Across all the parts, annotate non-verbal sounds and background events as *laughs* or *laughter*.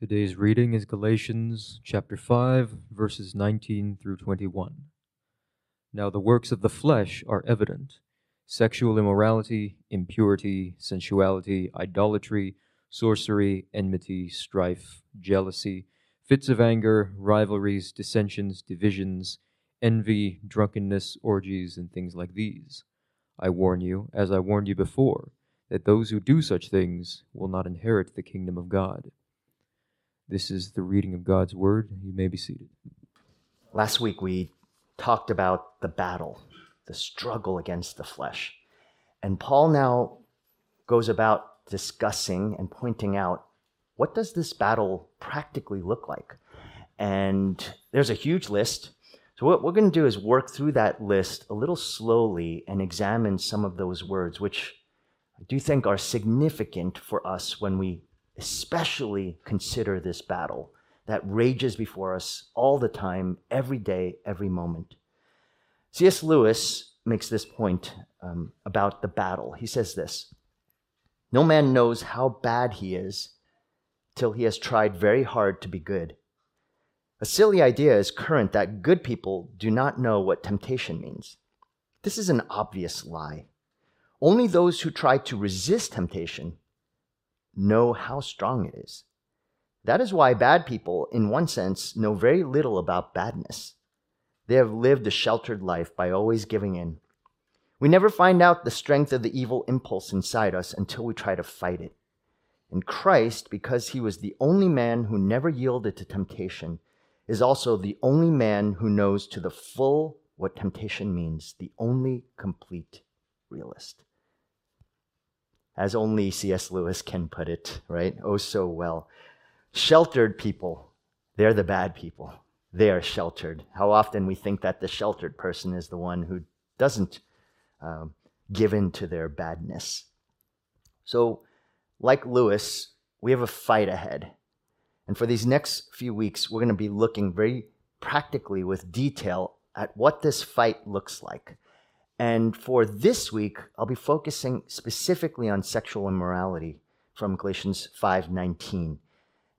Today's reading is Galatians chapter 5, verses 19 through 21. Now the works of the flesh are evident sexual immorality, impurity, sensuality, idolatry, sorcery, enmity, strife, jealousy, fits of anger, rivalries, dissensions, divisions, envy, drunkenness, orgies, and things like these. I warn you, as I warned you before, that those who do such things will not inherit the kingdom of God. This is the reading of God's word. You may be seated. Last week we talked about the battle, the struggle against the flesh. And Paul now goes about discussing and pointing out what does this battle practically look like? And there's a huge list. So what we're going to do is work through that list a little slowly and examine some of those words which I do think are significant for us when we especially consider this battle that rages before us all the time, every day, every moment. C.S. Lewis makes this point um, about the battle. He says this No man knows how bad he is till he has tried very hard to be good. A silly idea is current that good people do not know what temptation means. This is an obvious lie. Only those who try to resist temptation know how strong it is. That is why bad people, in one sense, know very little about badness. They have lived a sheltered life by always giving in. We never find out the strength of the evil impulse inside us until we try to fight it. And Christ, because he was the only man who never yielded to temptation, is also the only man who knows to the full what temptation means, the only complete realist as only C.S. Lewis can put it, right? Oh, so well. Sheltered people, they're the bad people. They are sheltered. How often we think that the sheltered person is the one who doesn't um, give in to their badness. So, like Lewis, we have a fight ahead. And for these next few weeks, we're going to be looking very practically with detail at what this fight looks like. And for this week, I'll be focusing specifically on sexual immorality from Galatians 5:19.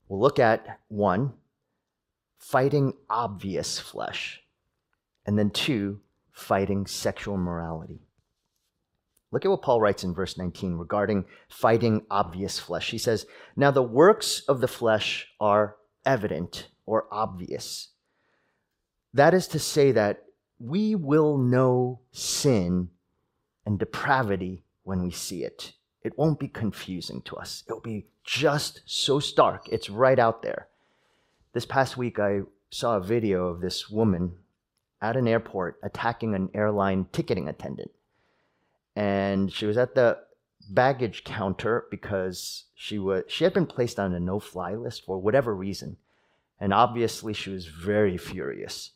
We'll look at one, fighting obvious flesh, and then two, fighting sexual morality. Look at what Paul writes in verse 19 regarding fighting obvious flesh. He says, Now the works of the flesh are evident or obvious. That is to say, that we will know sin and depravity when we see it. It won't be confusing to us. It'll be just so stark. It's right out there. This past week, I saw a video of this woman at an airport attacking an airline ticketing attendant. And she was at the baggage counter because she was she had been placed on a no-fly list for whatever reason. And obviously she was very furious.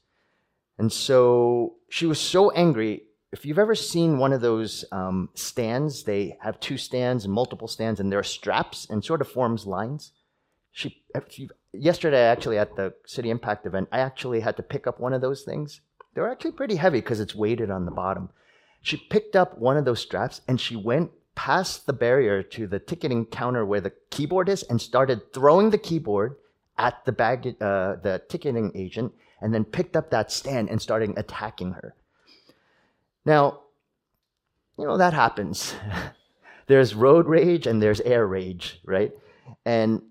And so she was so angry. If you've ever seen one of those um, stands, they have two stands and multiple stands, and there are straps and sort of forms lines. She, yesterday, actually, at the City Impact event, I actually had to pick up one of those things. They're actually pretty heavy because it's weighted on the bottom. She picked up one of those straps and she went past the barrier to the ticketing counter where the keyboard is and started throwing the keyboard at the bag, uh, the ticketing agent and then picked up that stand and started attacking her. Now, you know, that happens. *laughs* there's road rage and there's air rage, right? And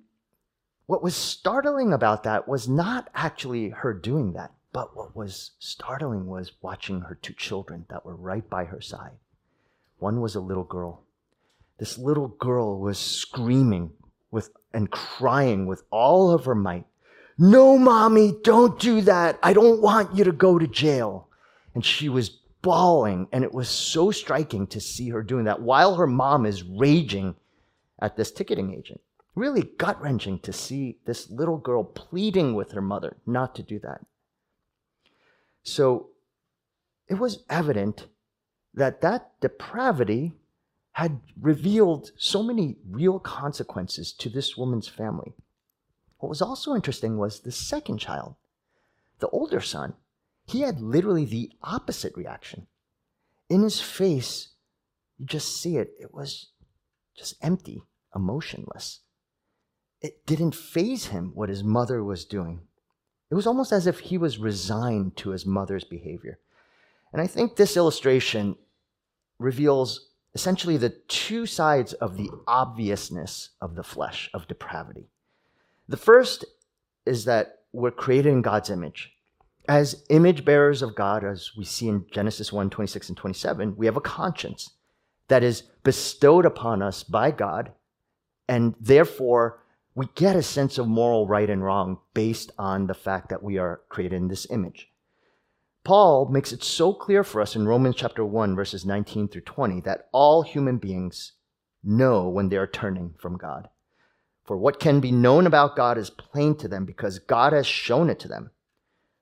what was startling about that was not actually her doing that, but what was startling was watching her two children that were right by her side. One was a little girl. This little girl was screaming with and crying with all of her might no, mommy, don't do that. I don't want you to go to jail. And she was bawling, and it was so striking to see her doing that while her mom is raging at this ticketing agent. Really gut wrenching to see this little girl pleading with her mother not to do that. So it was evident that that depravity had revealed so many real consequences to this woman's family. What was also interesting was the second child, the older son. He had literally the opposite reaction. In his face, you just see it. It was just empty, emotionless. it didn't faze him what his mother was doing. It was almost as if he was resigned to his mother's behavior. And I think this illustration reveals essentially the two sides of the obviousness of the flesh, of depravity. The first is that we're created in God's image. As image bearers of God, as we see in Genesis 1 26 and 27, we have a conscience that is bestowed upon us by God, and therefore we get a sense of moral right and wrong based on the fact that we are created in this image. Paul makes it so clear for us in Romans chapter 1, verses 19 through 20, that all human beings know when they are turning from God. For what can be known about God is plain to them because God has shown it to them.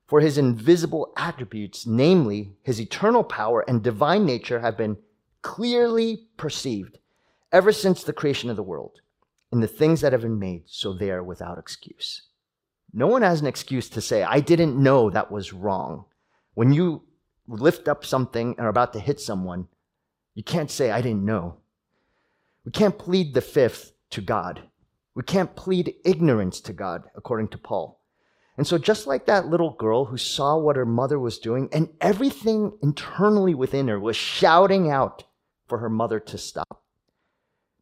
For his invisible attributes, namely his eternal power and divine nature, have been clearly perceived ever since the creation of the world in the things that have been made, so they are without excuse. No one has an excuse to say, I didn't know that was wrong. When you lift up something and are about to hit someone, you can't say, I didn't know. We can't plead the fifth to God. We can't plead ignorance to God, according to Paul. And so, just like that little girl who saw what her mother was doing, and everything internally within her was shouting out for her mother to stop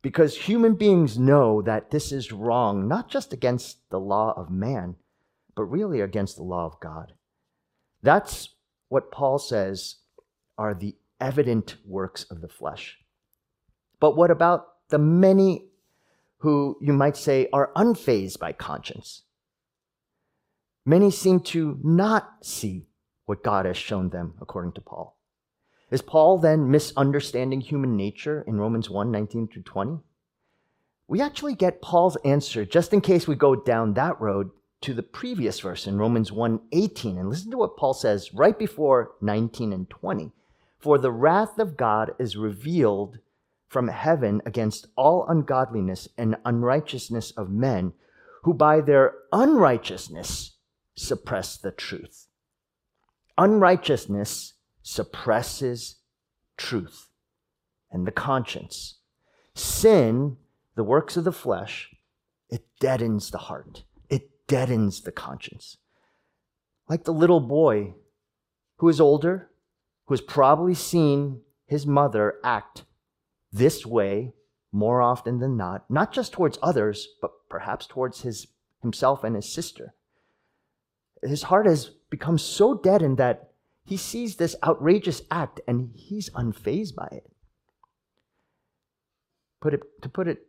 because human beings know that this is wrong, not just against the law of man, but really against the law of God. That's what Paul says are the evident works of the flesh. But what about the many who you might say are unfazed by conscience? Many seem to not see what God has shown them, according to Paul. Is Paul then misunderstanding human nature in Romans 1 19 through 20? We actually get Paul's answer, just in case we go down that road, to the previous verse in Romans 1 18. And listen to what Paul says right before 19 and 20. For the wrath of God is revealed from heaven against all ungodliness and unrighteousness of men who by their unrighteousness suppress the truth. Unrighteousness suppresses truth and the conscience. Sin, the works of the flesh, it deadens the heart, it deadens the conscience. Like the little boy who is older, who has probably seen his mother act this way more often than not, not just towards others, but perhaps towards his, himself and his sister. His heart has become so deadened that he sees this outrageous act and he's unfazed by it. Put it to put it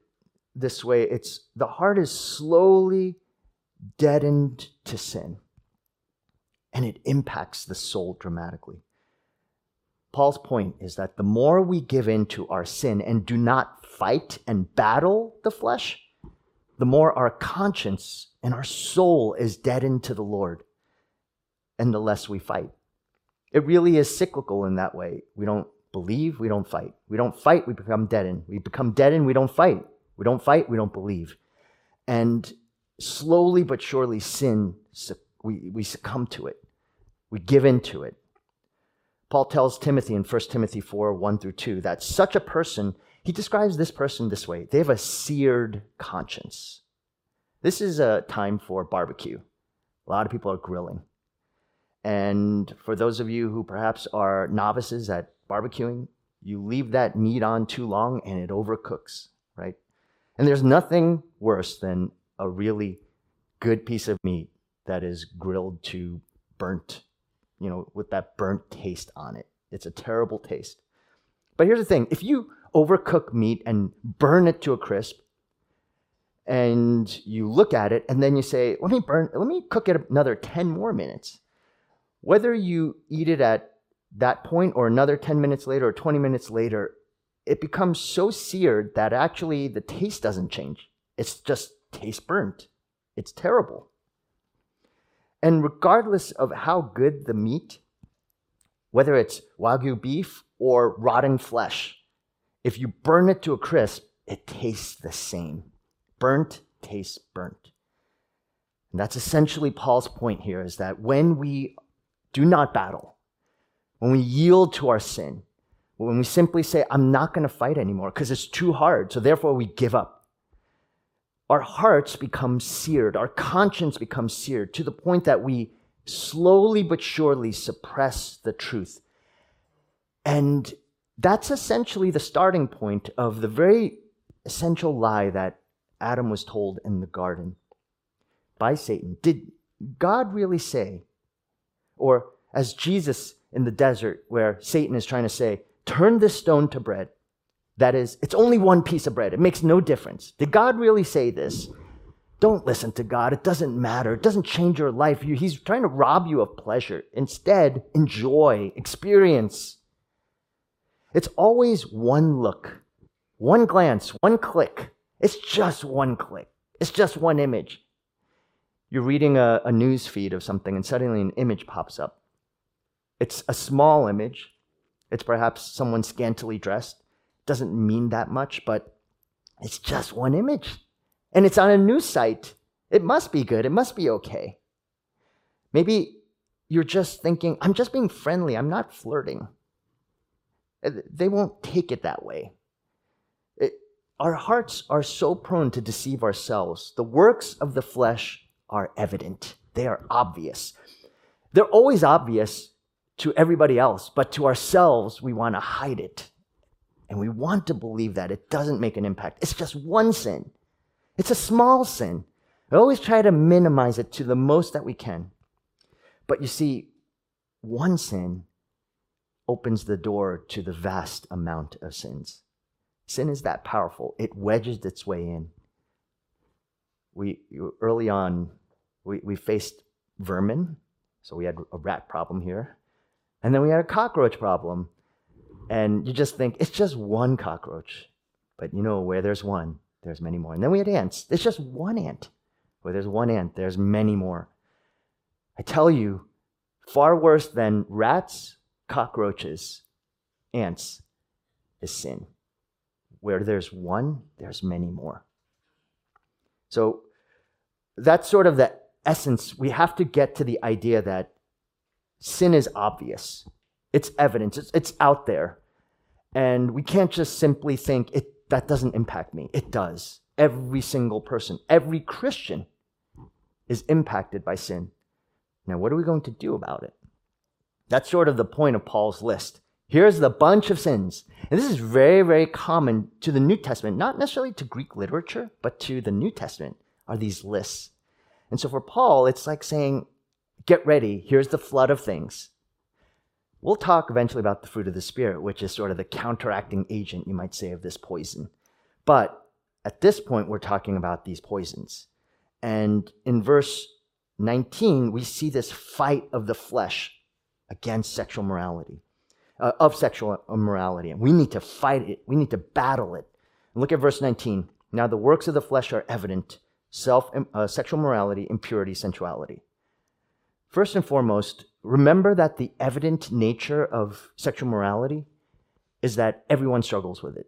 this way, it's the heart is slowly deadened to sin and it impacts the soul dramatically. Paul's point is that the more we give in to our sin and do not fight and battle the flesh, the more our conscience and our soul is deadened to the Lord, and the less we fight. It really is cyclical in that way. We don't believe, we don't fight. We don't fight, we become deadened. We become deadened, we don't fight. We don't fight, we don't believe. And slowly but surely, sin, we, we succumb to it. We give in to it. Paul tells Timothy in 1 Timothy 4 1 through 2 that such a person, he describes this person this way they have a seared conscience. This is a time for barbecue. A lot of people are grilling. And for those of you who perhaps are novices at barbecuing, you leave that meat on too long and it overcooks, right? And there's nothing worse than a really good piece of meat that is grilled to burnt, you know, with that burnt taste on it. It's a terrible taste. But here's the thing if you overcook meat and burn it to a crisp, and you look at it and then you say, let me burn, let me cook it another 10 more minutes whether you eat it at that point or another 10 minutes later or 20 minutes later, it becomes so seared that actually the taste doesn't change. It's just taste burnt. It's terrible. And regardless of how good the meat, whether it's Wagyu beef or rotten flesh, if you burn it to a crisp, it tastes the same. Burnt tastes burnt. And that's essentially Paul's point here is that when we do not battle, when we yield to our sin, when we simply say, I'm not going to fight anymore because it's too hard, so therefore we give up, our hearts become seared, our conscience becomes seared to the point that we slowly but surely suppress the truth. And that's essentially the starting point of the very essential lie that Adam was told in the garden by Satan. Did God really say, or as Jesus in the desert, where Satan is trying to say, turn this stone to bread? That is, it's only one piece of bread. It makes no difference. Did God really say this? Don't listen to God. It doesn't matter. It doesn't change your life. He's trying to rob you of pleasure. Instead, enjoy, experience. It's always one look, one glance, one click. It's just one click. It's just one image. You're reading a, a news feed of something, and suddenly an image pops up. It's a small image. It's perhaps someone scantily dressed doesn't mean that much, but it's just one image. And it's on a news site. It must be good. It must be okay. Maybe you're just thinking, I'm just being friendly. I'm not flirting. Uh, they won't take it that way. It, our hearts are so prone to deceive ourselves. The works of the flesh are evident, they are obvious. They're always obvious to everybody else, but to ourselves, we want to hide it. And we want to believe that it doesn't make an impact. It's just one sin. It's a small sin. We always try to minimize it to the most that we can. But you see, one sin opens the door to the vast amount of sins. Sin is that powerful. It wedges its way in. We early on, we, we faced vermin, so we had a rat problem here. And then we had a cockroach problem. And you just think, it's just one cockroach. But you know, where there's one, there's many more. And then we had ants. It's just one ant. Where there's one ant, there's many more. I tell you, far worse than rats, cockroaches, ants is sin. Where there's one, there's many more. So that's sort of the essence. We have to get to the idea that sin is obvious. It's evidence. It's, it's out there. And we can't just simply think it that doesn't impact me. It does. Every single person, every Christian is impacted by sin. Now, what are we going to do about it? That's sort of the point of Paul's list. Here's the bunch of sins. And this is very, very common to the New Testament, not necessarily to Greek literature, but to the New Testament are these lists. And so for Paul, it's like saying, get ready. Here's the flood of things. We'll talk eventually about the fruit of the Spirit, which is sort of the counteracting agent, you might say, of this poison. But at this point, we're talking about these poisons. And in verse 19, we see this fight of the flesh against sexual morality, uh, of sexual immorality. And we need to fight it, we need to battle it. And look at verse 19. Now, the works of the flesh are evident self, uh, sexual morality, impurity, sensuality. First and foremost, remember that the evident nature of sexual morality is that everyone struggles with it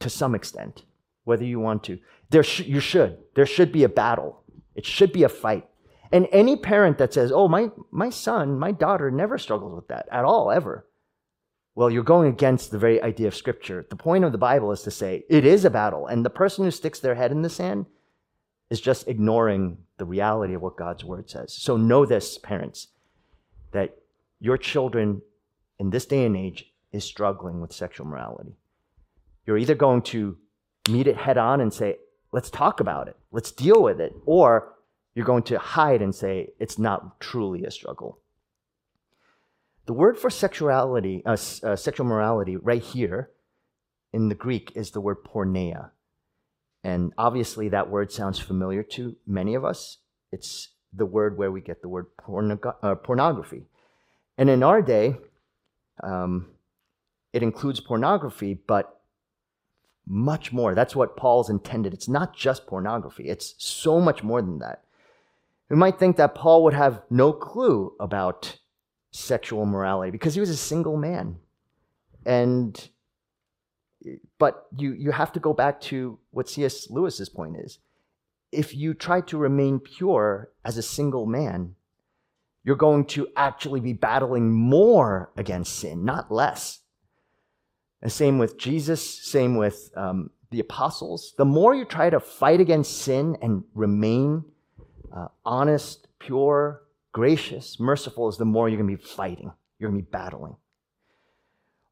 to some extent, whether you want to. There sh- you should. There should be a battle. It should be a fight. And any parent that says, oh, my, my son, my daughter never struggles with that at all, ever, well, you're going against the very idea of Scripture. The point of the Bible is to say it is a battle. And the person who sticks their head in the sand is just ignoring the reality of what God's word says. So know this, parents that your children in this day and age is struggling with sexual morality. You're either going to meet it head on and say, let's talk about it, let's deal with it, or you're going to hide and say, it's not truly a struggle. The word for sexuality, uh, uh, sexual morality, right here in the Greek is the word porneia. And obviously, that word sounds familiar to many of us. It's the word where we get the word uh, pornography. And in our day, um, it includes pornography, but much more. That's what Paul's intended. It's not just pornography, it's so much more than that. We might think that Paul would have no clue about sexual morality because he was a single man. And but you you have to go back to what C.S. Lewis's point is if you try to remain pure as a single man, you're going to actually be battling more against sin, not less. And same with Jesus, same with um, the apostles, the more you try to fight against sin and remain uh, honest, pure, gracious, merciful, is the more you're going to be fighting. You're going to be battling.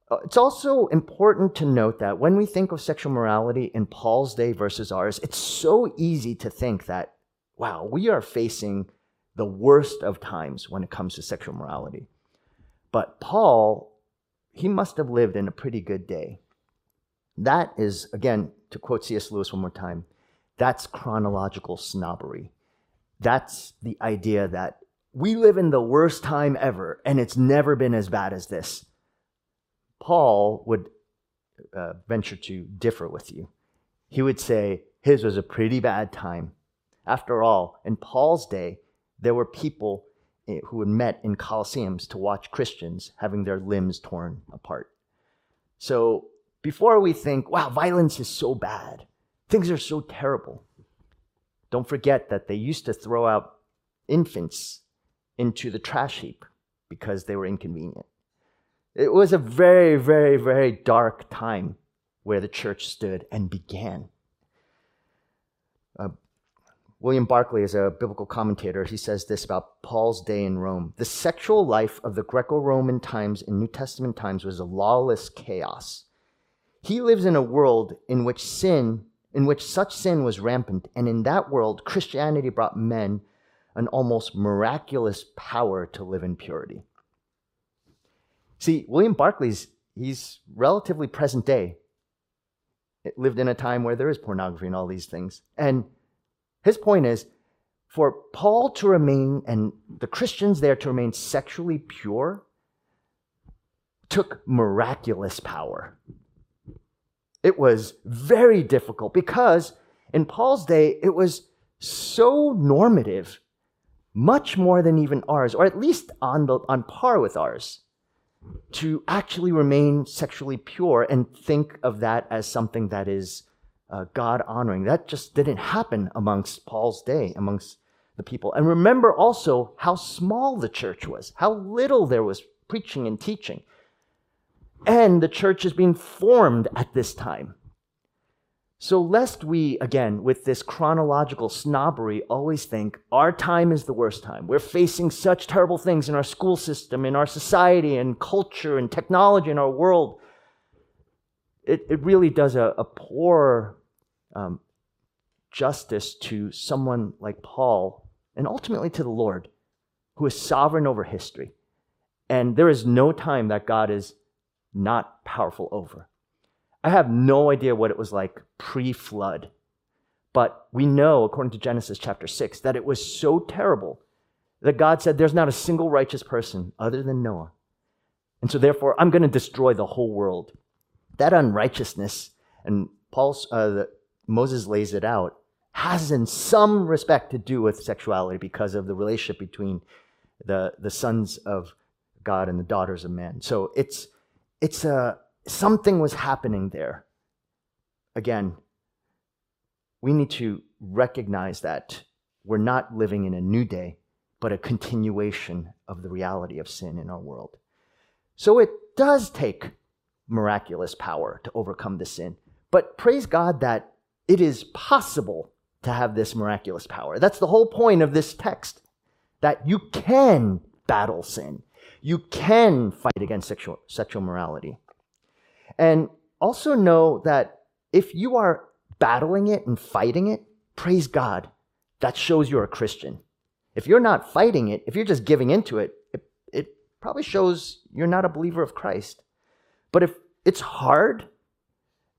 Uh, it's also important to note that when we think of sexual morality in Paul's day versus ours, it's so easy to think that, wow, we are facing the worst of times when it comes to sexual morality. But Paul, he must have lived in a pretty good day. That is, again, to quote C.S. Lewis one more time, that's chronological snobbery. That's the idea that we live in the worst time ever and it's never been as bad as this. Paul would uh, venture to differ with you. He would say his was a pretty bad time. After all, in Paul's day, there were people eh, who had met in colosseums to watch Christians having their limbs torn apart. So before we think, wow, violence is so bad, things are so terrible, don't forget that they used to throw out infants into the trash heap because they were inconvenient. It was a very, very, very dark time where the church stood and began. Uh, William Barclay is a biblical commentator. He says this about Paul's day in Rome. The sexual life of the Greco Roman times in New Testament times was a lawless chaos. He lives in a world in which sin, in which such sin was rampant, and in that world, Christianity brought men an almost miraculous power to live in purity. See, William Barclay's he's relatively present day. It lived in a time where there is pornography and all these things. And his point is for Paul to remain and the Christians there to remain sexually pure took miraculous power. It was very difficult because in Paul's day, it was so normative, much more than even ours, or at least on, the, on par with ours to actually remain sexually pure and think of that as something that is uh, God honoring. That just didn't happen amongst Paul's day, amongst the people. And remember also how small the church was, how little there was preaching and teaching. And the church is being formed at this time. So, lest we, again, with this chronological snobbery, always think our time is the worst time. We're facing such terrible things in our school system, in our society, and culture, and technology, in our world. It, it really does a, a poor um, justice to someone like Paul, and ultimately to the Lord, who is sovereign over history. And there is no time that God is not powerful over. I have no idea what it was like pre flood. But we know, according to Genesis chapter 6, that it was so terrible that God said, There's not a single righteous person other than Noah. And so, therefore, I'm going to destroy the whole world. That unrighteousness, and Paul's, uh, the, Moses lays it out, has in some respect to do with sexuality because of the relationship between the, the sons of God and the daughters of men. So it's, it's a, something was happening there. Again, we need to recognize that we're not living in a new day, but a continuation of the reality of sin in our world. So it does take miraculous power to overcome the sin. But praise God that it is possible to have this miraculous power. That's the whole point of this text that you can battle sin, you can fight against sexual, sexual morality. And also know that if you are battling it and fighting it, praise God. That shows you're a Christian. If you're not fighting it, if you're just giving into it, it, it probably shows you're not a believer of Christ. But if it's hard,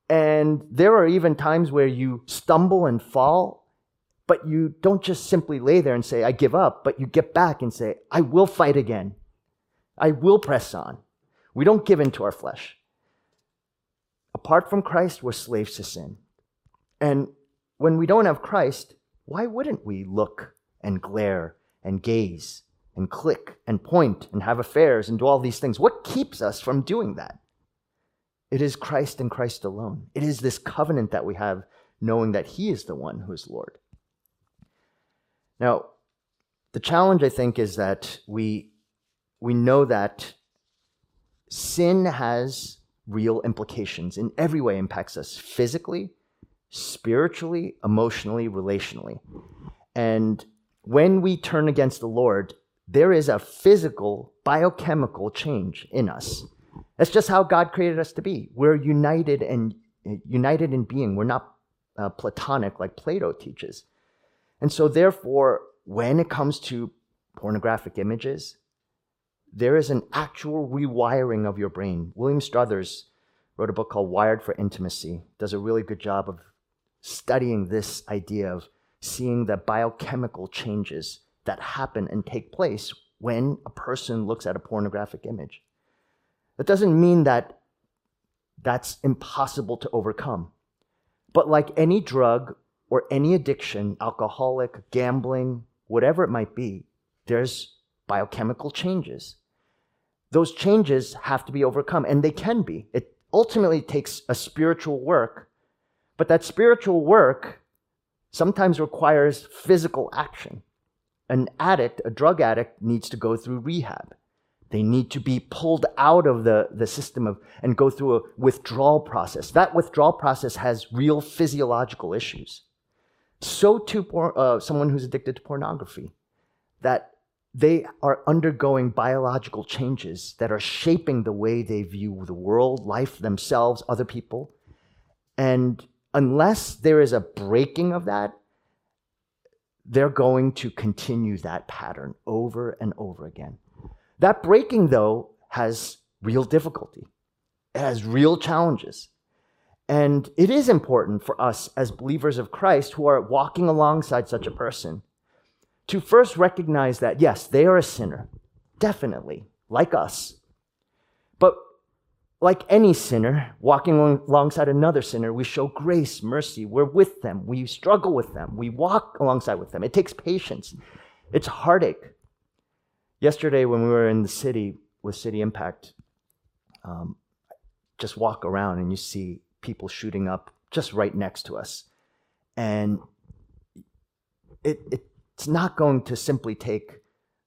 and there are even times where you stumble and fall, but you don't just simply lay there and say, I give up, but you get back and say, I will fight again. I will press on. We don't give in to our flesh. Apart from Christ, we're slaves to sin. And when we don't have Christ, why wouldn't we look and glare and gaze and click and point and have affairs and do all these things? What keeps us from doing that? It is Christ and Christ alone. It is this covenant that we have, knowing that He is the one who is Lord. Now, the challenge, I think, is that we, we know that sin has real implications in every way impacts us physically spiritually, emotionally, relationally. And when we turn against the Lord, there is a physical, biochemical change in us. That's just how God created us to be. We're united and united in being. We're not uh, platonic like Plato teaches. And so, therefore, when it comes to pornographic images, there is an actual rewiring of your brain. William Struthers wrote a book called Wired for Intimacy, does a really good job of studying this idea of seeing the biochemical changes that happen and take place when a person looks at a pornographic image. That doesn't mean that that's impossible to overcome. But like any drug or any addiction, alcoholic, gambling, whatever it might be, there's biochemical changes. Those changes have to be overcome, and they can be. It ultimately takes a spiritual work, but that spiritual work sometimes requires physical action. An addict, a drug addict, needs to go through rehab. They need to be pulled out of the, the system of, and go through a withdrawal process. That withdrawal process has real physiological issues. So too, uh, someone who's addicted to pornography, that they are undergoing biological changes that are shaping the way they view the world, life, themselves, other people. And unless there is a breaking of that, they're going to continue that pattern over and over again. That breaking, though, has real difficulty, it has real challenges. And it is important for us as believers of Christ who are walking alongside such a person to first recognize that, yes, they are a sinner, definitely, like us. But like any sinner, walking alongside another sinner, we show grace, mercy. We're with them. We struggle with them. We walk alongside with them. It takes patience, it's heartache. Yesterday, when we were in the city with City Impact, um, just walk around and you see people shooting up just right next to us. And it, it's not going to simply take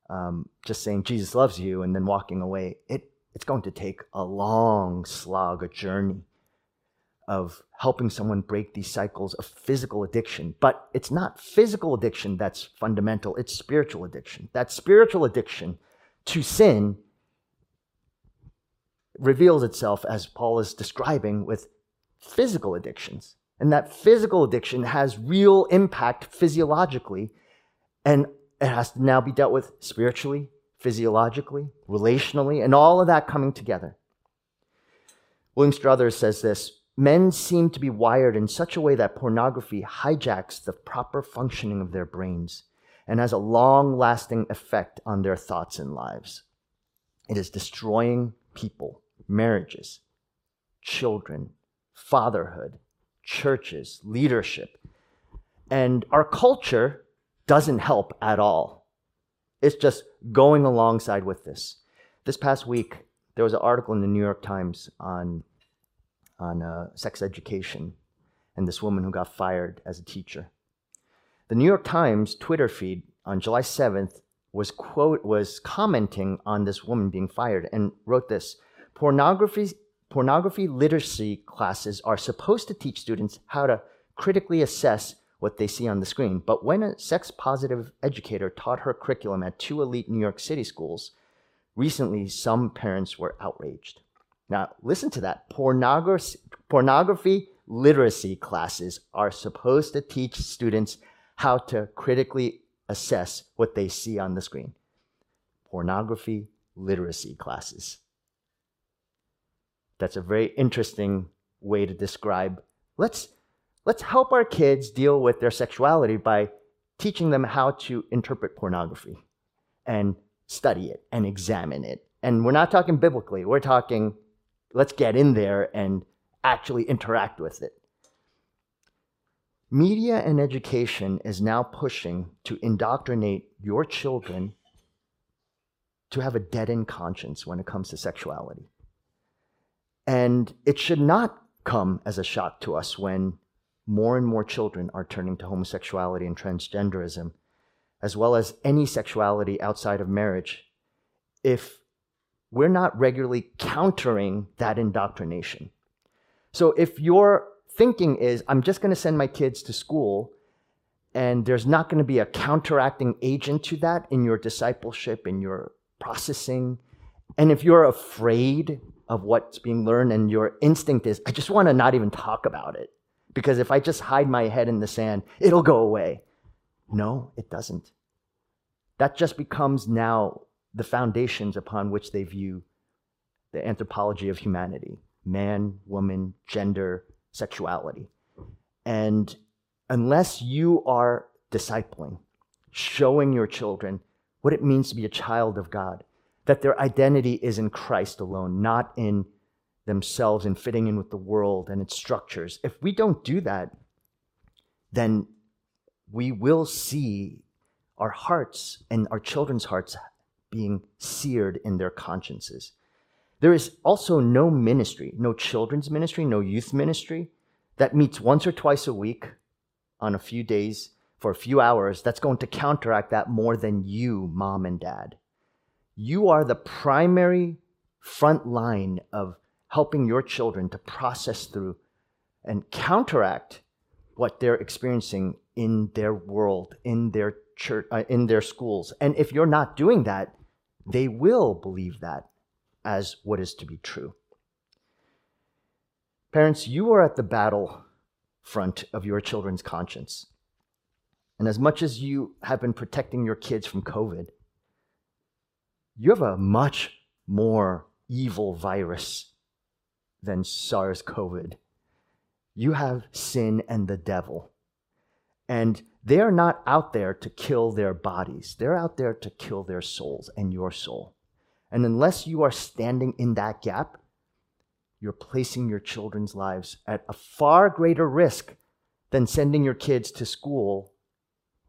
um, just saying Jesus loves you and then walking away. It, it's going to take a long slog, a journey of helping someone break these cycles of physical addiction. But it's not physical addiction that's fundamental, it's spiritual addiction. That spiritual addiction to sin reveals itself, as Paul is describing, with physical addictions. And that physical addiction has real impact physiologically, and it has to now be dealt with spiritually, physiologically, relationally, and all of that coming together. William Struthers says this Men seem to be wired in such a way that pornography hijacks the proper functioning of their brains and has a long lasting effect on their thoughts and lives. It is destroying people, marriages, children, fatherhood, churches, leadership. And our culture doesn't help at all. It's just going alongside with this. This past week, there was an article in the New York Times on on uh, sex education and this woman who got fired as a teacher. The New York Times Twitter feed on July 7th was quote was commenting on this woman being fired and wrote this pornography pornography literacy classes are supposed to teach students how to critically assess what they see on the screen but when a sex positive educator taught her curriculum at two elite new york city schools recently some parents were outraged now, listen to that. Pornography, pornography literacy classes are supposed to teach students how to critically assess what they see on the screen. Pornography literacy classes. That's a very interesting way to describe. Let's, let's help our kids deal with their sexuality by teaching them how to interpret pornography and study it and examine it. And we're not talking biblically, we're talking let's get in there and actually interact with it. Media and education is now pushing to indoctrinate your children to have a deadened conscience when it comes to sexuality. And it should not come as a shock to us when more and more children are turning to homosexuality and transgenderism, as well as any sexuality outside of marriage, if we're not regularly countering that indoctrination. So if your thinking is I'm just going to send my kids to school and there's not going to be a counteracting agent to that in your discipleship, in your processing. And if you're afraid of what's being learned and your instinct is, I just want to not even talk about it because if I just hide my head in the sand, it'll go away. No, it doesn't. That just becomes now the foundations upon which they view the anthropology of humanity man, woman, gender, sexuality. And unless you are discipling, showing your children what it means to be a child of God, that their identity is in Christ alone, not in themselves and fitting in with the world and its structures. If we don't do that, then we will see our hearts and our children's hearts being seared in their consciences. There is also no ministry, no children's ministry, no youth ministry that meets once or twice a week on a few days for a few hours that's going to counteract that more than you, mom and dad. You are the primary front line of helping your children to process through and counteract what they're experiencing in their world, in their church, uh, in their schools. And if you're not doing that, they will believe that as what is to be true. Parents, you are at the battle front of your children's conscience. And as much as you have been protecting your kids from COVID, you have a much more evil virus than SARS COVID. You have sin and the devil. And they are not out there to kill their bodies, they're out there to kill their souls and your soul. And unless you are standing in that gap, you're placing your children's lives at a far greater risk than sending your kids to school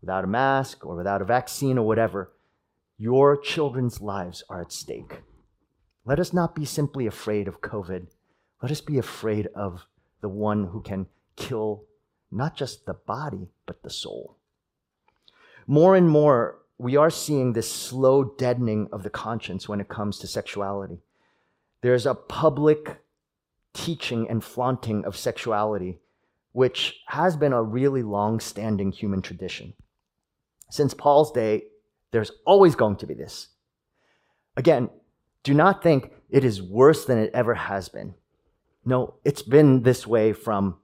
without a mask or without a vaccine or whatever. Your children's lives are at stake. Let us not be simply afraid of COVID. Let us be afraid of the one who can kill not just the body, but the soul. More and more, we are seeing this slow deadening of the conscience when it comes to sexuality. There's a public teaching and flaunting of sexuality, which has been a really long standing human tradition. Since Paul's day, there's always going to be this. Again, do not think it is worse than it ever has been. No, it's been this way from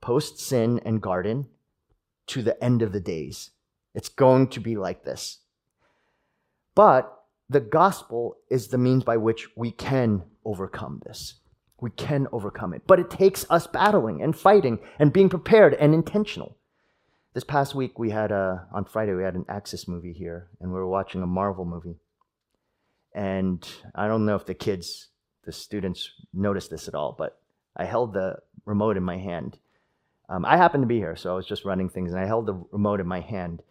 post sin and garden to the end of the days. It's going to be like this. But the gospel is the means by which we can overcome this. We can overcome it. But it takes us battling and fighting and being prepared and intentional. This past week, we had a, on Friday, we had an Axis movie here, and we were watching a Marvel movie. And I don't know if the kids, the students, noticed this at all, but I held the remote in my hand. Um, I happened to be here, so I was just running things, and I held the remote in my hand.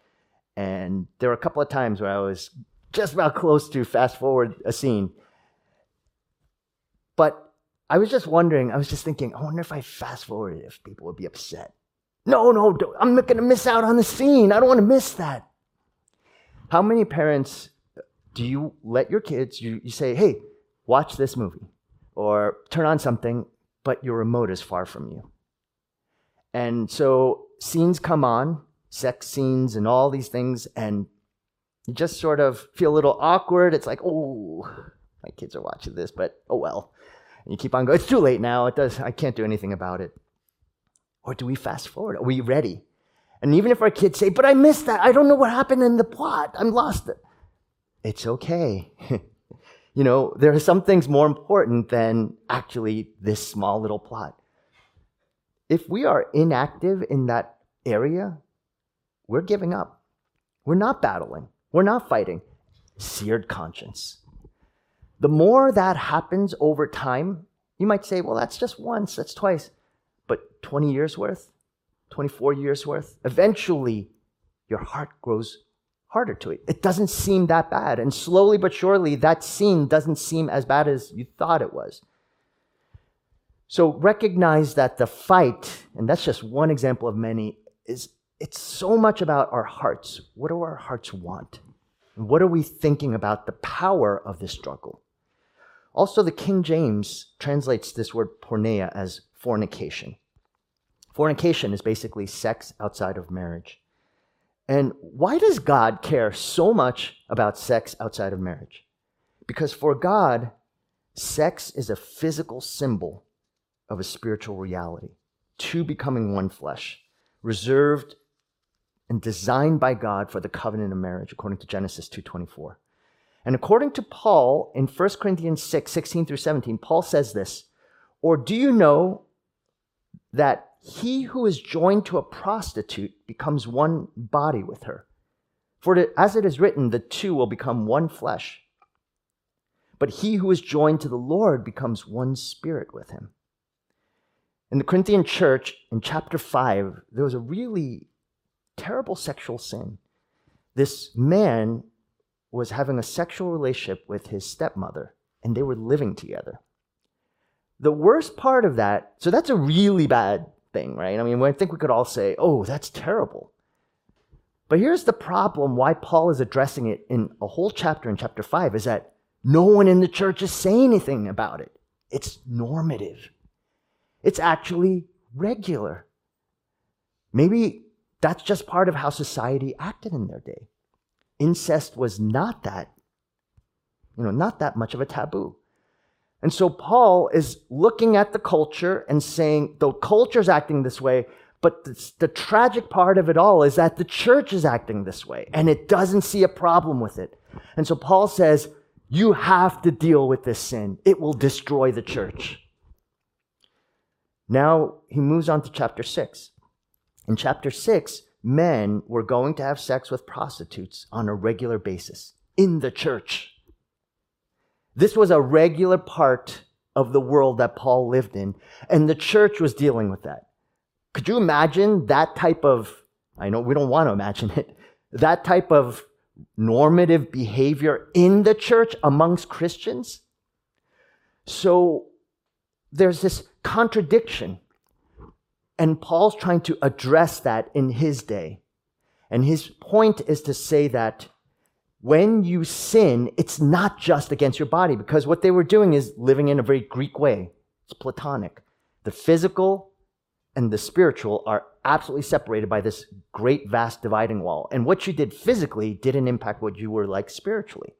And there were a couple of times where I was just about close to fast forward a scene. But I was just wondering, I was just thinking, I wonder if I fast forward if people would be upset. No, no, I'm not going to miss out on the scene. I don't want to miss that. How many parents do you let your kids, you, you say, hey, watch this movie or turn on something, but your remote is far from you? And so scenes come on sex scenes and all these things, and you just sort of feel a little awkward. It's like, oh, my kids are watching this, but oh well. And you keep on going. It's too late now. It does. I can't do anything about it. Or do we fast forward? Are we ready? And even if our kids say, "But I missed that. I don't know what happened in the plot. I'm lost." It's okay. *laughs* you know, there are some things more important than actually this small little plot. If we are inactive in that area, we're giving up. We're not battling. We're not fighting. Seared conscience. The more that happens over time, you might say, well, that's just once, that's twice. But 20 years worth, 24 years worth, eventually your heart grows harder to it. It doesn't seem that bad. And slowly but surely, that scene doesn't seem as bad as you thought it was. So recognize that the fight, and that's just one example of many, is it's so much about our hearts. What do our hearts want? And what are we thinking about the power of this struggle? Also, the King James translates this word porneia as fornication. Fornication is basically sex outside of marriage. And why does God care so much about sex outside of marriage? Because for God, sex is a physical symbol of a spiritual reality, two becoming one flesh, reserved and designed by God for the covenant of marriage, according to Genesis 2.24. And according to Paul in 1 Corinthians 6, 16 through 17, Paul says this, Or do you know that he who is joined to a prostitute becomes one body with her? For as it is written, the two will become one flesh. But he who is joined to the Lord becomes one spirit with him. In the Corinthian church, in chapter 5, there was a really terrible sexual sin. This man was having a sexual relationship with his stepmother, and they were living together. The worst part of that, so that's a really bad thing, right? I mean, I think we could all say, oh, that's terrible. But here's the problem why Paul is addressing it in a whole chapter in chapter 5 is that no one in the church is saying anything about it. It's normative. It's actually regular. Maybe that's just part of how society acted in their day. Incest was not that, you know, not that much of a taboo. And so Paul is looking at the culture and saying the culture's acting this way, but the, the, tragic part of it all is that the church is acting this way and it doesn't see a problem with it. And so Paul says, you have to deal with this sin. It will destroy the church. Now he moves on to chapter 6. In chapter 6, men were going to have sex with prostitutes on a regular basis in the church. This was a regular part of the world that Paul lived in, and the church was dealing with that. Could you imagine that type of, I know we don't want to imagine it, that type of normative behavior in the church amongst Christians? So there's this contradiction and Paul's trying to address that in his day. And his point is to say that when you sin, it's not just against your body, because what they were doing is living in a very Greek way. It's Platonic. The physical and the spiritual are absolutely separated by this great, vast dividing wall. And what you did physically didn't impact what you were like spiritually.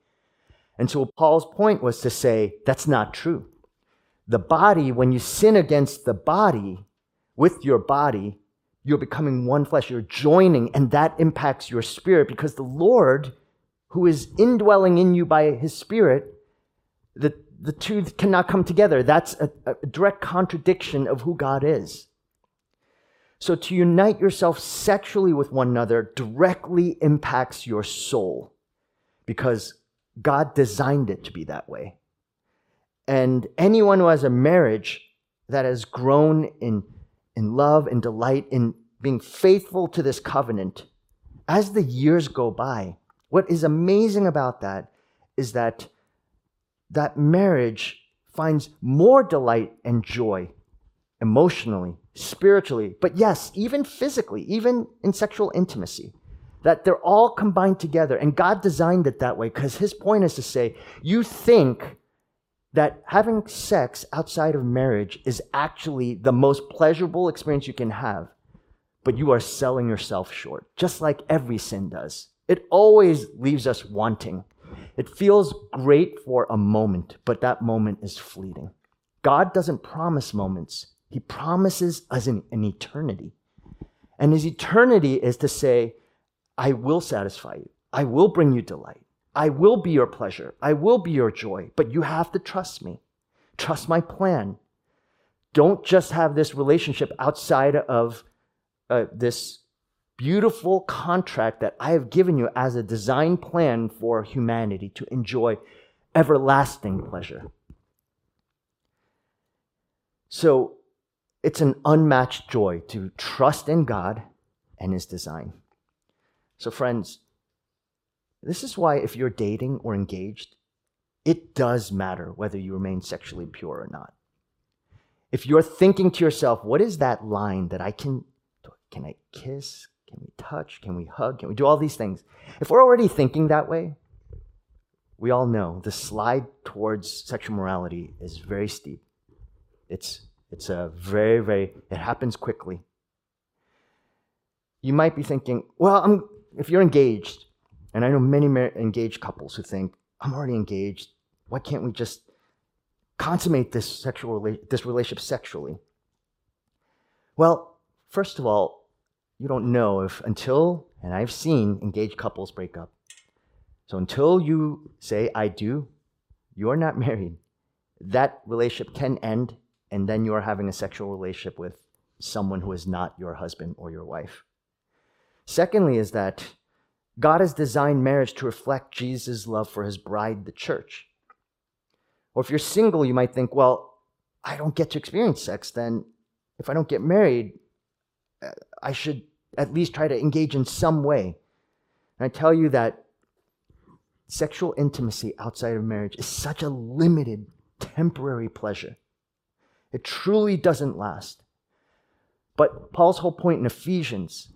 And so Paul's point was to say that's not true. The body, when you sin against the body, with your body, you're becoming one flesh. You're joining, and that impacts your spirit because the Lord, who is indwelling in you by his spirit, the, the two cannot come together. That's a, a direct contradiction of who God is. So to unite yourself sexually with one another directly impacts your soul because God designed it to be that way. And anyone who has a marriage that has grown in in love and delight in being faithful to this covenant as the years go by. What is amazing about that is that that marriage finds more delight and joy emotionally, spiritually, but yes, even physically, even in sexual intimacy. That they're all combined together. And God designed it that way because his point is to say, you think that having sex outside of marriage is actually the most pleasurable experience you can have, but you are selling yourself short, just like every sin does. It always leaves us wanting. It feels great for a moment, but that moment is fleeting. God doesn't promise moments, He promises us an, an eternity. And His eternity is to say, I will satisfy you, I will bring you delight. I will be your pleasure. I will be your joy, but you have to trust me. Trust my plan. Don't just have this relationship outside of uh, this beautiful contract that I have given you as a design plan for humanity to enjoy everlasting pleasure. So it's an unmatched joy to trust in God and His design. So, friends, this is why, if you're dating or engaged, it does matter whether you remain sexually pure or not. If you're thinking to yourself, what is that line that I can, can I kiss? Can we touch? Can we hug? Can we do all these things? If we're already thinking that way, we all know the slide towards sexual morality is very steep. It's It's a very, very, it happens quickly. You might be thinking, well, I'm, if you're engaged, and I know many engaged couples who think, I'm already engaged. Why can't we just consummate this sexual this relationship sexually? Well, first of all, you don't know if until, and I've seen engaged couples break up. So until you say, I do, you are not *laughs* married. That relationship can end, and then you are having a sexual relationship with someone who is not your husband or your wife. Secondly, is that God has designed marriage to reflect Jesus' love for his bride, the church. Or if you're single, you might think, well, I don't get to experience sex, then if I don't get married, uh, I should at least try to engage in some way. And I tell you that sexual intimacy outside of marriage is such a limited, temporary pleasure. It truly doesn't last. But Paul's whole point in Ephesians,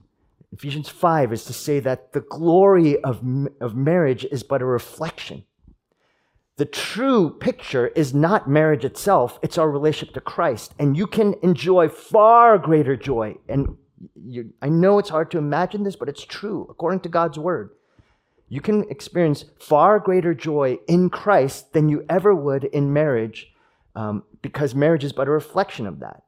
Ephesians 5, is to say that the glory of, of marriage is but a reflection. The true picture is not marriage itself, it's our relationship to Christ. And you can enjoy far greater joy. And you, I know it's hard to imagine this, but it's true according to God's word you can experience far greater joy in Christ than you ever would in marriage um, because marriage is but a reflection of that.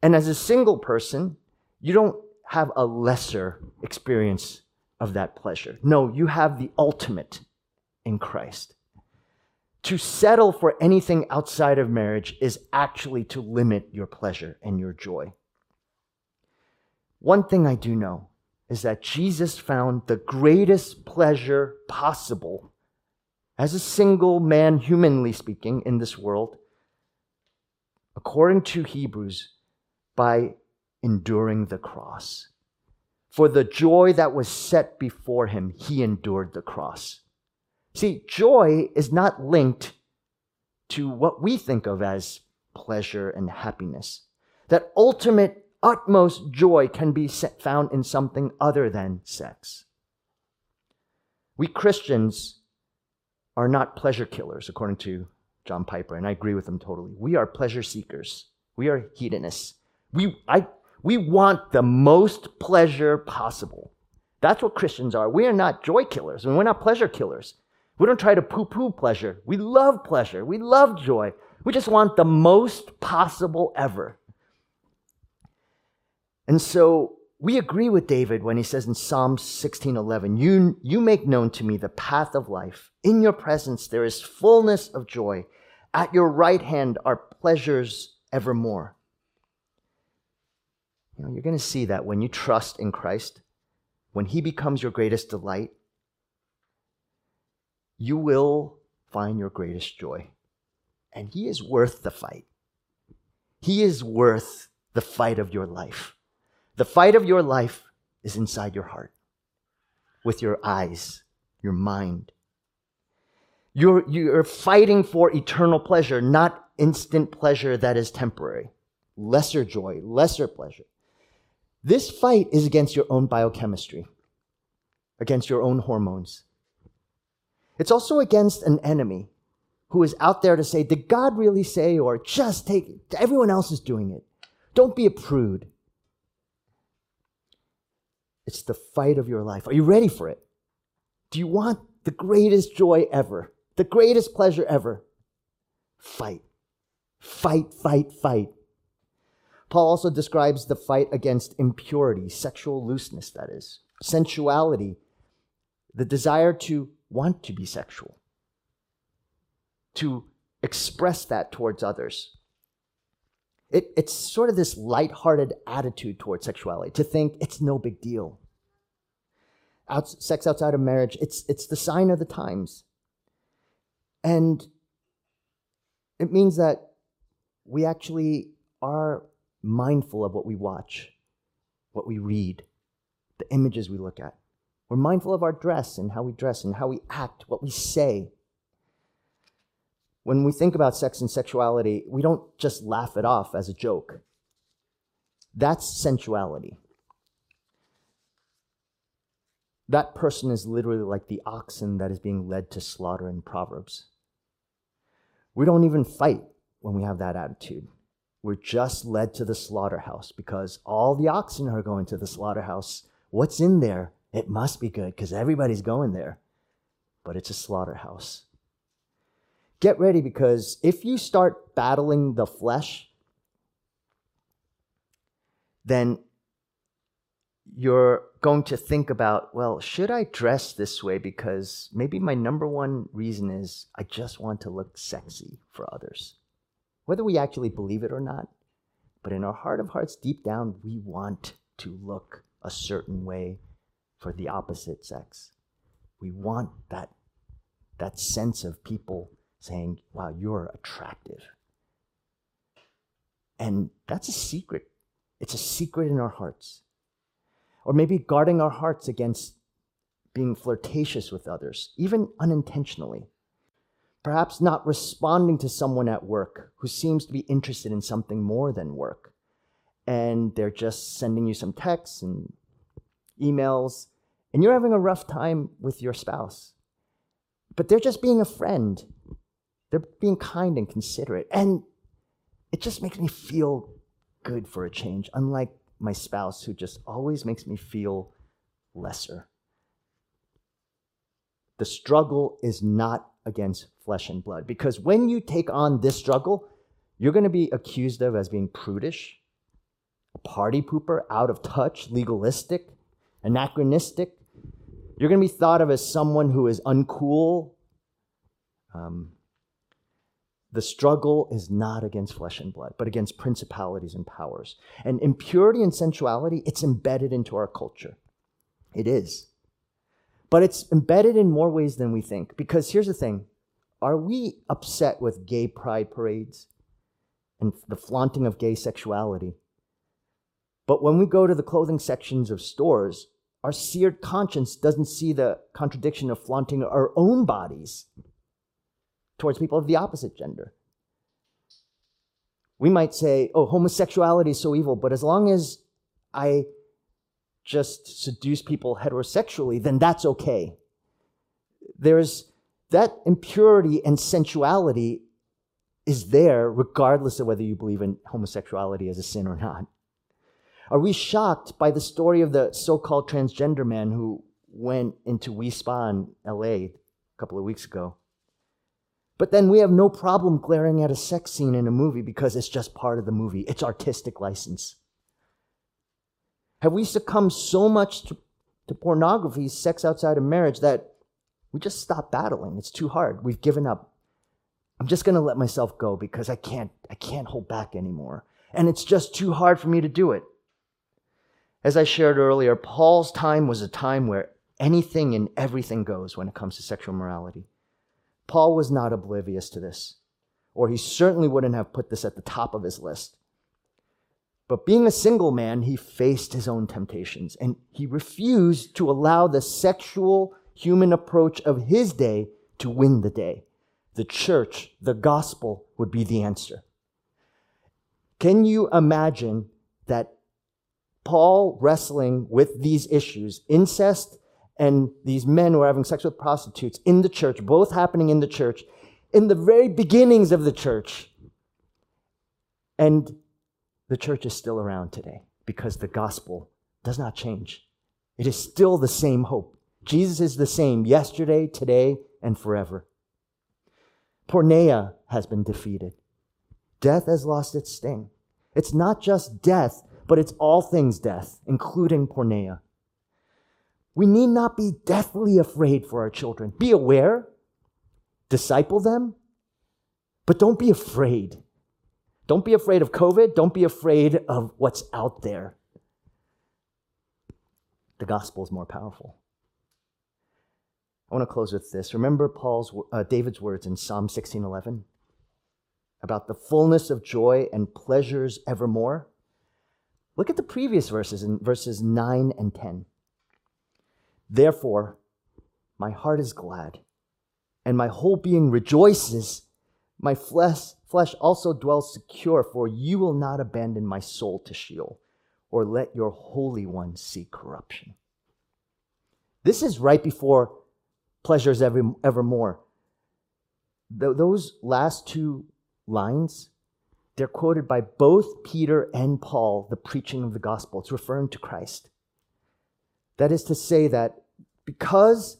And as a single person, you don't have a lesser experience of that pleasure. No, you have the ultimate in Christ. To settle for anything outside of marriage is actually to limit your pleasure and your joy. One thing I do know is that Jesus found the greatest pleasure possible as a single man, humanly speaking, in this world, according to Hebrews, by enduring the cross. For the joy that was set before him, he endured the cross. See, joy is not linked to what we think of as pleasure and happiness. That ultimate utmost joy can be found in something other than sex. We Christians are not pleasure killers, according to John Piper, and I agree with him totally. We are pleasure seekers. We are hedonists. We, I, we want the most pleasure possible. That's what Christians are. We are not joy killers, and we're not pleasure killers. We don't try to poo poo pleasure. We love pleasure. We love joy. We just want the most possible ever. And so we agree with David when he says in Psalm 16:11, you, you make known to me the path of life. In your presence there is fullness of joy. At your right hand are pleasures evermore. You know, you're going to see that when you trust in Christ, when he becomes your greatest delight, you will find your greatest joy. And he is worth the fight. He is worth the fight of your life. The fight of your life is inside your heart, with your eyes, your mind. You're, you're fighting for eternal pleasure, not instant pleasure that is temporary. Lesser joy, lesser pleasure. This fight is against your own biochemistry, against your own hormones. It's also against an enemy who is out there to say, Did God really say? Or just take it. Everyone else is doing it. Don't be a prude. It's the fight of your life. Are you ready for it? Do you want the greatest joy ever? The greatest pleasure ever? Fight. Fight, fight, fight. Paul also describes the fight against impurity, sexual looseness, that is, sensuality, the desire to want to be sexual, to express that towards others. It, it's sort of this light-hearted attitude towards sexuality to think it's no big deal. Out, sex outside of marriage, it's, it's the sign of the times. And it means that we actually are mindful of what we watch, what we read, the images we look at. We're mindful of our dress and how we dress and how we act, what we say when we think about sex and sexuality, we don't just laugh it off as a joke. That's sensuality. That person is literally like the oxen that is being led to slaughter in Proverbs. We don't even fight when we have that attitude. we're just led to the slaughterhouse because all the oxen are going to the slaughterhouse. What's in there? It must be good because everybody's going there. But it's a slaughterhouse. Get ready because if you start battling the flesh, then you're going to think about, well, should I dress this way? Because maybe my number one reason is I just want to look sexy for others. Whether we actually believe it or not, but in our heart of hearts, deep down, we want to look a certain way for the opposite sex. We want that, that sense of people saying, wow, you're attractive. And that's a secret. It's a secret in our hearts. Or maybe guarding our hearts against being flirtatious with others, even unintentionally. Perhaps not responding to someone at work who seems to be interested in something more than work. And they're just sending you some texts and emails, and you're having a rough time with your spouse. But they're just being a friend. They're being kind and considerate. And it just makes me feel good for a change, unlike my spouse who just always makes me feel lesser. The struggle is not against flesh and blood because when you take on this struggle, you're going to be accused of as being prudish, a party pooper, out of touch, legalistic, anachronistic. You're going to be thought of as someone who is uncool. Um, the struggle is not against flesh and blood, but against principalities and powers. And impurity and sensuality, it's embedded into our culture. It is. But it's embedded in more ways than we think. Because here's the thing are we upset with gay pride parades and the flaunting of gay sexuality? But when we go to the clothing sections of stores, our seared conscience doesn't see the contradiction of flaunting our own bodies towards people of the opposite gender. We might say, oh, homosexuality is so evil, but as long as I just seduce people heterosexually, then that's okay. There's that impurity and sensuality is there regardless of whether you believe in homosexuality as a sin or not. Are we shocked by the story of the so called transgender man who went into Wi Spa in LA a couple of weeks ago? But then we have no problem glaring at a sex scene in a movie because it's just part of the movie. It's artistic license. Have we succumbed so much to, to pornography, sex outside of marriage, that we just stop battling? It's too hard. We've given up. I'm just going to let myself go because I can't, I can't hold back anymore. And it's just too hard for me to do it. As I shared earlier, Paul's time was a time where anything and everything goes when it comes to sexual morality. Paul was not oblivious to this, or he certainly wouldn't have put this at the top of his list. But being a single man, he faced his own temptations and he refused to allow the sexual human approach of his day to win the day. The church, the gospel would be the answer. Can you imagine that Paul wrestling with these issues, incest and these men were having sex with prostitutes in the church, both happening in the church, in the very beginnings of the church. And the church is still around today because the gospel does not change. It is still the same hope. Jesus is the same yesterday, today, and forever. Porneia has been defeated. Death has lost its sting. It's not just death, but it's all things death, including porneia. We need not be deathly afraid for our children. Be aware, disciple them, but don't be afraid. Don't be afraid of COVID. Don't be afraid of what's out there. The gospel is more powerful. I want to close with this. Remember Paul's uh, David's words in Psalm 16:11 about the fullness of joy and pleasures evermore. Look at the previous verses in verses 9 and 10. Therefore, my heart is glad, and my whole being rejoices. My flesh, flesh also dwells secure, for you will not abandon my soul to Sheol, or let your Holy One see corruption. This is right before pleasures every, evermore. Th- those last two lines, they're quoted by both Peter and Paul, the preaching of the gospel. It's referring to Christ. That is to say, that because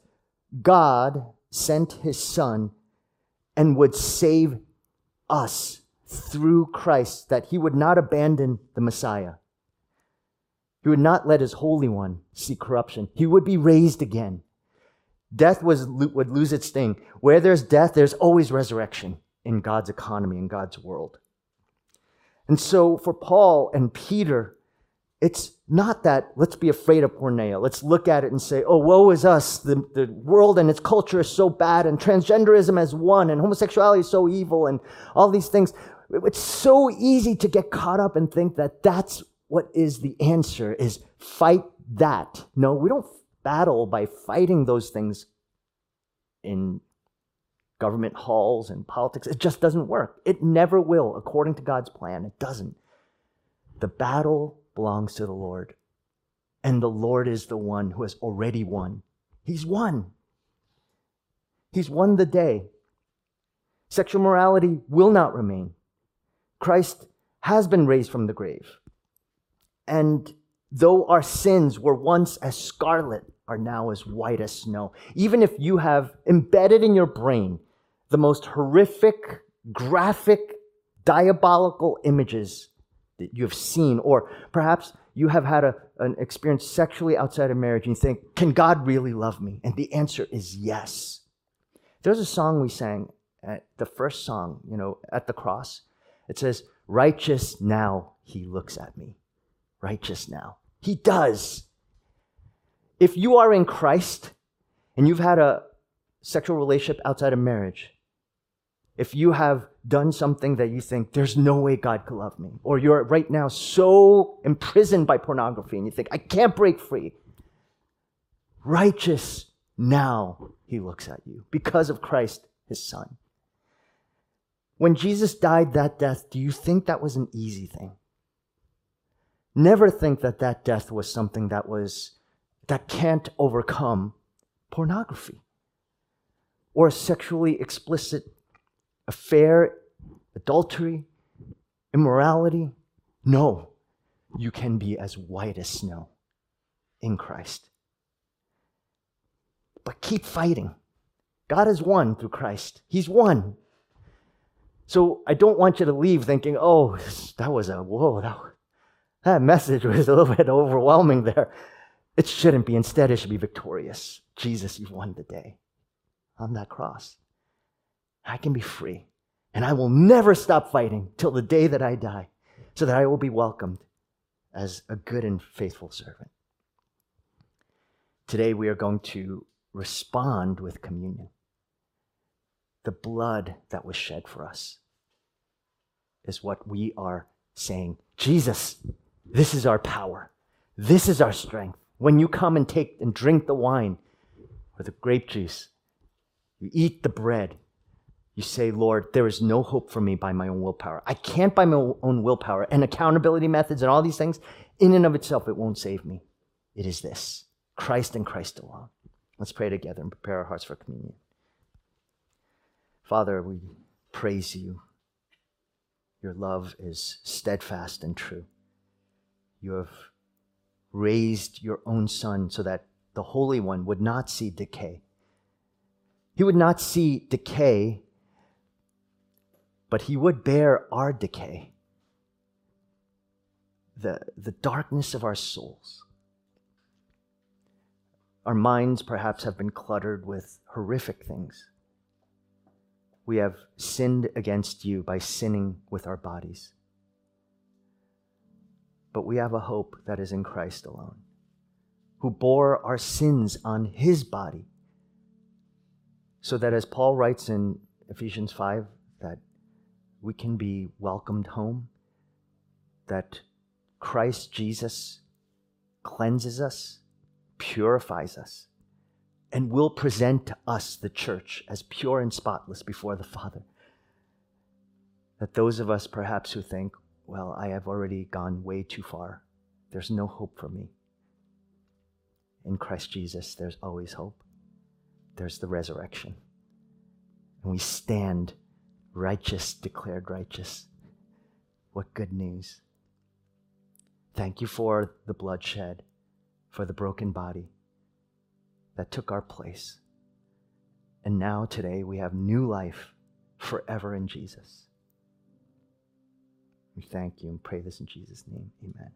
God sent his Son and would save us through Christ, that he would not abandon the Messiah. He would not let his Holy One see corruption. He would be raised again. Death was, would lose its sting. Where there's death, there's always resurrection in God's economy, in God's world. And so for Paul and Peter, it's not that let's be afraid of porneia. Let's look at it and say, oh, woe is us. The, the world and its culture is so bad, and transgenderism has won, and homosexuality is so evil, and all these things. It's so easy to get caught up and think that that's what is the answer is fight that. No, we don't battle by fighting those things in government halls and politics. It just doesn't work. It never will, according to God's plan. It doesn't. The battle belongs to the Lord. And the Lord is the one who has already won. He's won. He's won the day. Sexual morality will not remain. Christ has been raised from the grave. And though our sins were once as scarlet, are now as white as snow. Even if you have embedded in your brain the most horrific, graphic, diabolical images that you have seen, or perhaps you have had a, an experience sexually outside of marriage and you think, can God really love me? And the answer is yes. There's a song we sang at the first song, you know, at the cross. It says, Righteous now he looks at me. Righteous now. He does. If you are in Christ and you've had a sexual relationship outside of marriage, if you have done something that you think there's no way God could love me, or you're right now so imprisoned by pornography and you think, I can't break free, righteous now he looks at you because of Christ, his son. When Jesus died that death, do you think that was an easy thing? Never think that that death was something that was that can't overcome pornography or sexually explicit affair, adultery, immorality. No, you can be as white as snow in Christ. But keep fighting. God is one through Christ. He's won. So I don't want you to leave thinking, oh, that was a, whoa, that, that message was a little *laughs* bit overwhelming there. It shouldn't be. Instead, it should be victorious. Jesus, you've won the day on that cross. I can be free. And I will never stop fighting till the day that I die, so that I will be welcomed as a good and faithful servant. Today, we are going to respond with communion. The blood that was shed for us is what we are saying. Jesus, this is our power. This is our strength. When you come and take and drink the wine or the grape juice, you eat the bread, you say, Lord, there is no hope for me by my own willpower. I can't by my own willpower and accountability methods and all these things. In and of itself, it won't save me. It is this Christ and Christ alone. Let's pray together and prepare our hearts for communion. Father, we praise you. Your love is steadfast and true. You have raised your own Son so that the Holy One would not see decay. He would not see decay, but he would bear our decay, the, the darkness of our souls. Our minds perhaps have been cluttered with horrific things. We have sinned against you by sinning with our bodies but we have a hope that is in Christ alone, who bore our sins on his body. So that as Paul writes in Ephesians 5, that we can be welcomed home, that Christ Jesus cleanses us, purifies us, and will present to us, the church, as pure and spotless before the Father. That those of us perhaps who think, well, I have already gone way too far. There's no hope for me. In Christ Jesus, there's always hope. There's the resurrection. And we stand righteous, declared righteous, What good news. Thank you for the bloodshed, for the broken body that took our place. And now, today, we have new life forever in Jesus. We thank you and pray this in Jesus' name. Amen.